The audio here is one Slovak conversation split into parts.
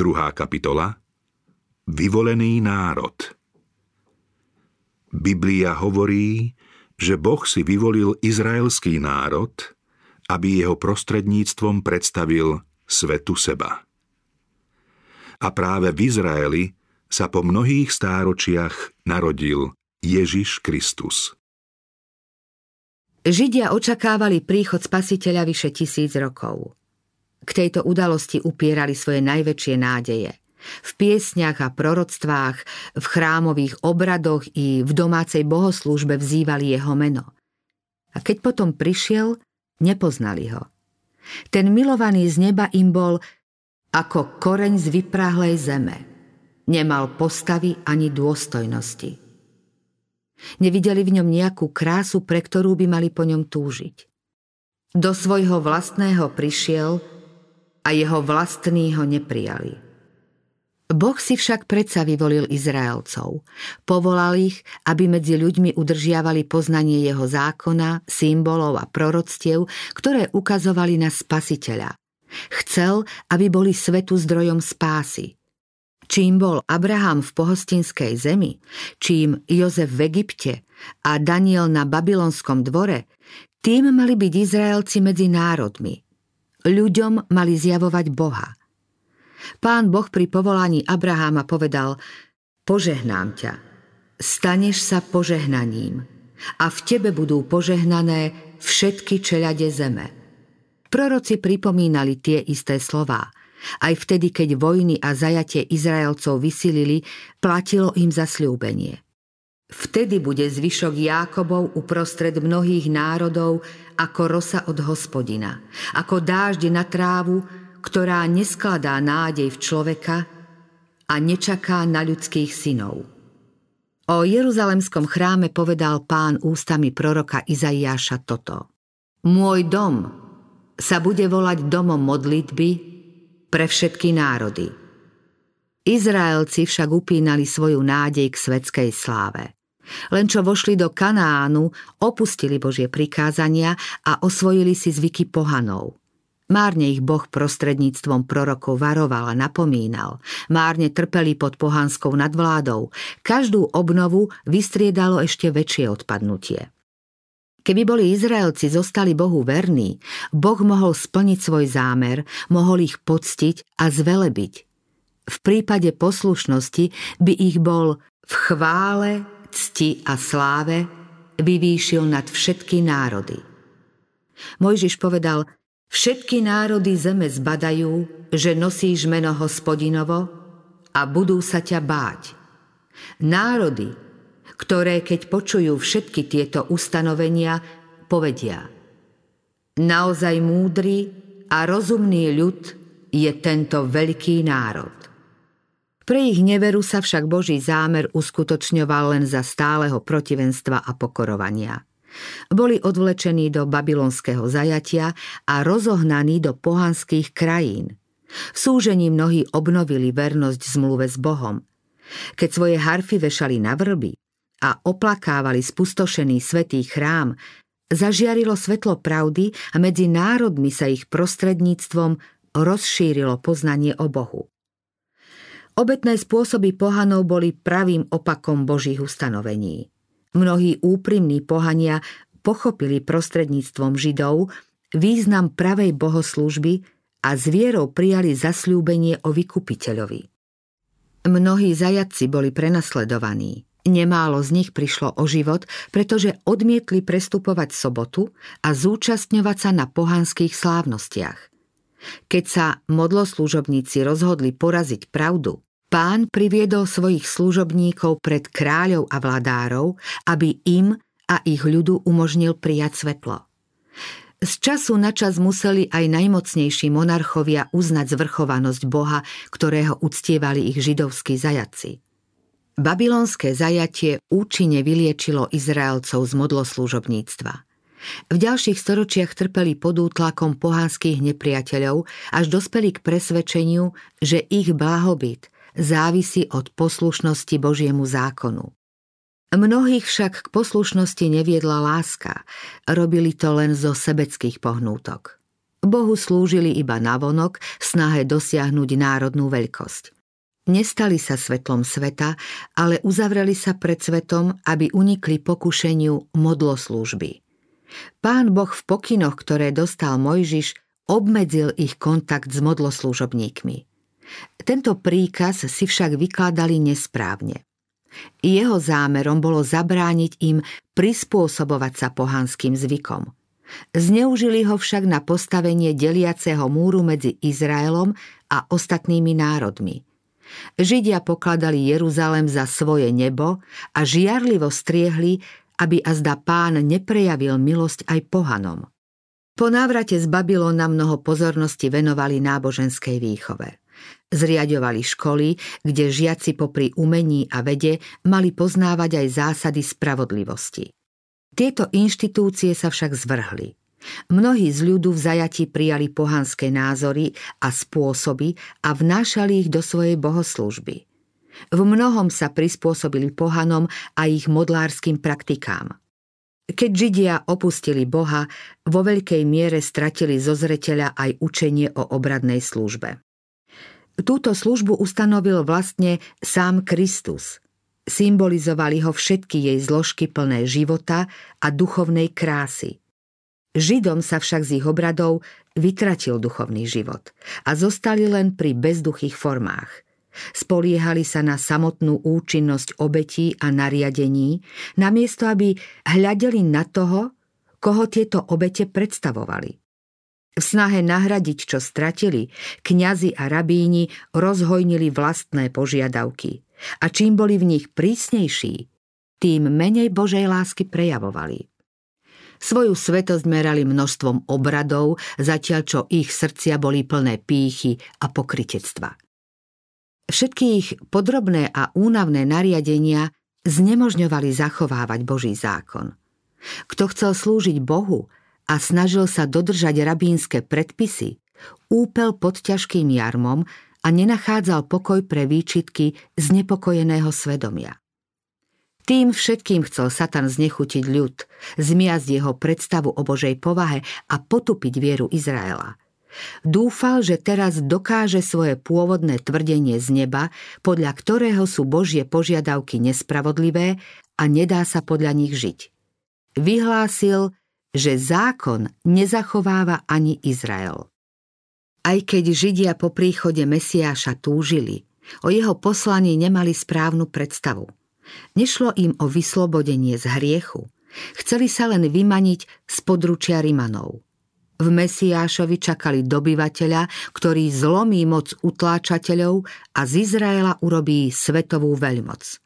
Druhá kapitola Vyvolený národ Biblia hovorí, že Boh si vyvolil izraelský národ, aby jeho prostredníctvom predstavil svetu seba. A práve v Izraeli sa po mnohých stáročiach narodil Ježiš Kristus. Židia očakávali príchod spasiteľa vyše tisíc rokov. K tejto udalosti upierali svoje najväčšie nádeje. V piesniach a proroctvách, v chrámových obradoch i v domácej bohoslúžbe vzývali jeho meno. A keď potom prišiel, nepoznali ho. Ten milovaný z neba im bol ako koreň z vyprahlej zeme. Nemal postavy ani dôstojnosti. Nevideli v ňom nejakú krásu, pre ktorú by mali po ňom túžiť. Do svojho vlastného prišiel a jeho vlastní ho neprijali. Boh si však predsa vyvolil Izraelcov. Povolal ich, aby medzi ľuďmi udržiavali poznanie jeho zákona, symbolov a proroctiev, ktoré ukazovali na spasiteľa. Chcel, aby boli svetu zdrojom spásy. Čím bol Abraham v pohostinskej zemi, čím Jozef v Egypte a Daniel na babylonskom dvore, tým mali byť Izraelci medzi národmi. Ľuďom mali zjavovať Boha – Pán Boh pri povolaní Abraháma povedal Požehnám ťa, staneš sa požehnaním a v tebe budú požehnané všetky čeľade zeme. Proroci pripomínali tie isté slová. Aj vtedy, keď vojny a zajatie Izraelcov vysilili, platilo im zasľúbenie. Vtedy bude zvyšok Jákobov uprostred mnohých národov ako rosa od hospodina, ako dážď na trávu, ktorá neskladá nádej v človeka a nečaká na ľudských synov. O Jeruzalemskom chráme povedal pán ústami proroka Izaiáša toto. Môj dom sa bude volať domom modlitby pre všetky národy. Izraelci však upínali svoju nádej k svetskej sláve. Len čo vošli do Kanánu, opustili Božie prikázania a osvojili si zvyky pohanov. Márne ich Boh prostredníctvom prorokov varoval a napomínal. Márne trpeli pod pohanskou nadvládou. Každú obnovu vystriedalo ešte väčšie odpadnutie. Keby boli Izraelci zostali Bohu verní, Boh mohol splniť svoj zámer, mohol ich poctiť a zvelebiť. V prípade poslušnosti by ich bol v chvále, cti a sláve vyvýšil nad všetky národy. Mojžiš povedal – Všetky národy zeme zbadajú, že nosíš meno hospodinovo a budú sa ťa báť. Národy, ktoré keď počujú všetky tieto ustanovenia, povedia Naozaj múdry a rozumný ľud je tento veľký národ. Pre ich neveru sa však Boží zámer uskutočňoval len za stáleho protivenstva a pokorovania – boli odvlečení do babylonského zajatia a rozohnaní do pohanských krajín. V súžení mnohí obnovili vernosť zmluve s Bohom. Keď svoje harfy vešali na vrby a oplakávali spustošený svetý chrám, zažiarilo svetlo pravdy a medzi národmi sa ich prostredníctvom rozšírilo poznanie o Bohu. Obetné spôsoby pohanov boli pravým opakom Božích ustanovení. Mnohí úprimní pohania pochopili prostredníctvom Židov význam pravej bohoslúžby a s vierou prijali zasľúbenie o vykupiteľovi. Mnohí zajadci boli prenasledovaní. Nemálo z nich prišlo o život, pretože odmietli prestupovať sobotu a zúčastňovať sa na pohanských slávnostiach. Keď sa modloslúžobníci rozhodli poraziť pravdu, Pán priviedol svojich služobníkov pred kráľov a vladárov, aby im a ich ľudu umožnil prijať svetlo. Z času na čas museli aj najmocnejší monarchovia uznať zvrchovanosť Boha, ktorého uctievali ich židovskí zajaci. Babylonské zajatie účinne vyliečilo Izraelcov z modloslúžobníctva. V ďalších storočiach trpeli pod útlakom pohánskych nepriateľov, až dospeli k presvedčeniu, že ich blahobyt – závisí od poslušnosti Božiemu zákonu. Mnohých však k poslušnosti neviedla láska, robili to len zo sebeckých pohnútok. Bohu slúžili iba navonok v snahe dosiahnuť národnú veľkosť. Nestali sa svetlom sveta, ale uzavreli sa pred svetom, aby unikli pokušeniu modloslúžby. Pán Boh v pokynoch, ktoré dostal Mojžiš, obmedzil ich kontakt s modloslúžobníkmi. Tento príkaz si však vykladali nesprávne. Jeho zámerom bolo zabrániť im prispôsobovať sa pohanským zvykom – Zneužili ho však na postavenie deliaceho múru medzi Izraelom a ostatnými národmi. Židia pokladali Jeruzalem za svoje nebo a žiarlivo striehli, aby azda pán neprejavil milosť aj pohanom. Po návrate z Babylona mnoho pozornosti venovali náboženskej výchove. Zriadovali školy, kde žiaci popri umení a vede mali poznávať aj zásady spravodlivosti. Tieto inštitúcie sa však zvrhli. Mnohí z ľudu v zajati prijali pohanské názory a spôsoby a vnášali ich do svojej bohoslúžby. V mnohom sa prispôsobili pohanom a ich modlárskym praktikám. Keď Židia opustili Boha, vo veľkej miere stratili zo zreteľa aj učenie o obradnej službe. Túto službu ustanovil vlastne sám Kristus – Symbolizovali ho všetky jej zložky plné života a duchovnej krásy. Židom sa však z ich obradov vytratil duchovný život a zostali len pri bezduchých formách. Spoliehali sa na samotnú účinnosť obetí a nariadení, namiesto aby hľadeli na toho, koho tieto obete predstavovali. V snahe nahradiť, čo stratili, kňazi a rabíni rozhojnili vlastné požiadavky. A čím boli v nich prísnejší, tým menej Božej lásky prejavovali. Svoju svetosť merali množstvom obradov, zatiaľ čo ich srdcia boli plné pýchy a pokritectva. Všetky ich podrobné a únavné nariadenia znemožňovali zachovávať Boží zákon. Kto chcel slúžiť Bohu a snažil sa dodržať rabínske predpisy, úpel pod ťažkým jarmom a nenachádzal pokoj pre výčitky znepokojeného svedomia. Tým všetkým chcel Satan znechutiť ľud, zmiasť jeho predstavu o Božej povahe a potupiť vieru Izraela. Dúfal, že teraz dokáže svoje pôvodné tvrdenie z neba, podľa ktorého sú Božie požiadavky nespravodlivé a nedá sa podľa nich žiť. Vyhlásil, že zákon nezachováva ani Izrael. Aj keď Židia po príchode Mesiáša túžili, o jeho poslaní nemali správnu predstavu. Nešlo im o vyslobodenie z hriechu. Chceli sa len vymaniť z područia Rimanov. V Mesiášovi čakali dobyvateľa, ktorý zlomí moc utláčateľov a z Izraela urobí svetovú veľmoc.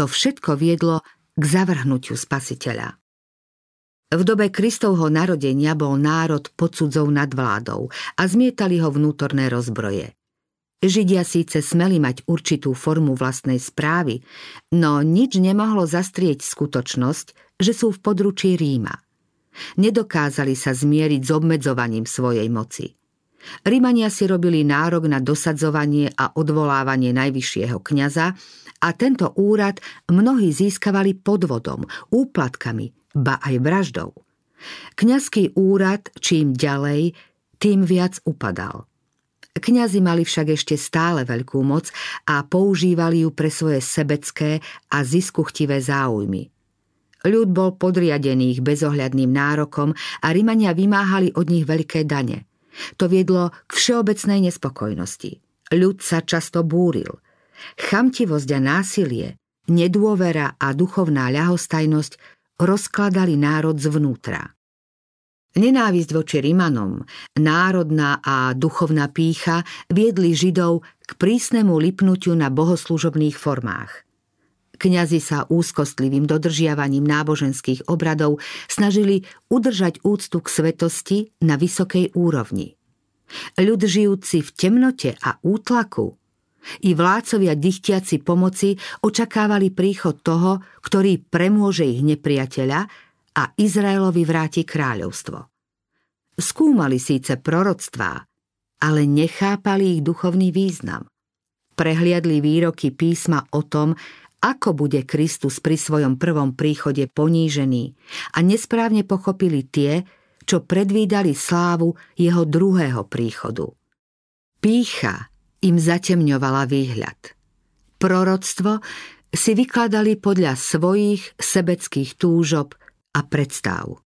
To všetko viedlo k zavrhnutiu spasiteľa. V dobe Kristovho narodenia bol národ pod cudzou nadvládou a zmietali ho vnútorné rozbroje. Židia síce smeli mať určitú formu vlastnej správy, no nič nemohlo zastrieť skutočnosť, že sú v područí Ríma. Nedokázali sa zmieriť s obmedzovaním svojej moci. Rímania si robili nárok na dosadzovanie a odvolávanie najvyššieho kňaza a tento úrad mnohí získavali podvodom, úplatkami, ba aj vraždou. Kňazský úrad čím ďalej, tým viac upadal. Kňazi mali však ešte stále veľkú moc a používali ju pre svoje sebecké a ziskuchtivé záujmy. Ľud bol podriadený ich bezohľadným nárokom a Rimania vymáhali od nich veľké dane. To viedlo k všeobecnej nespokojnosti. Ľud sa často búril. Chamtivosť a násilie, nedôvera a duchovná ľahostajnosť rozkladali národ zvnútra. Nenávisť voči Rimanom, národná a duchovná pícha viedli Židov k prísnemu lipnutiu na bohoslužobných formách. Kňazi sa úzkostlivým dodržiavaním náboženských obradov snažili udržať úctu k svetosti na vysokej úrovni. Ľud žijúci v temnote a útlaku i vládcovia dychtiaci pomoci očakávali príchod toho, ktorý premôže ich nepriateľa a Izraelovi vráti kráľovstvo. Skúmali síce proroctvá, ale nechápali ich duchovný význam. Prehliadli výroky písma o tom, ako bude Kristus pri svojom prvom príchode ponížený a nesprávne pochopili tie, čo predvídali slávu jeho druhého príchodu. Pícha im zatemňovala výhľad. Proroctvo si vykladali podľa svojich sebeckých túžob a predstav.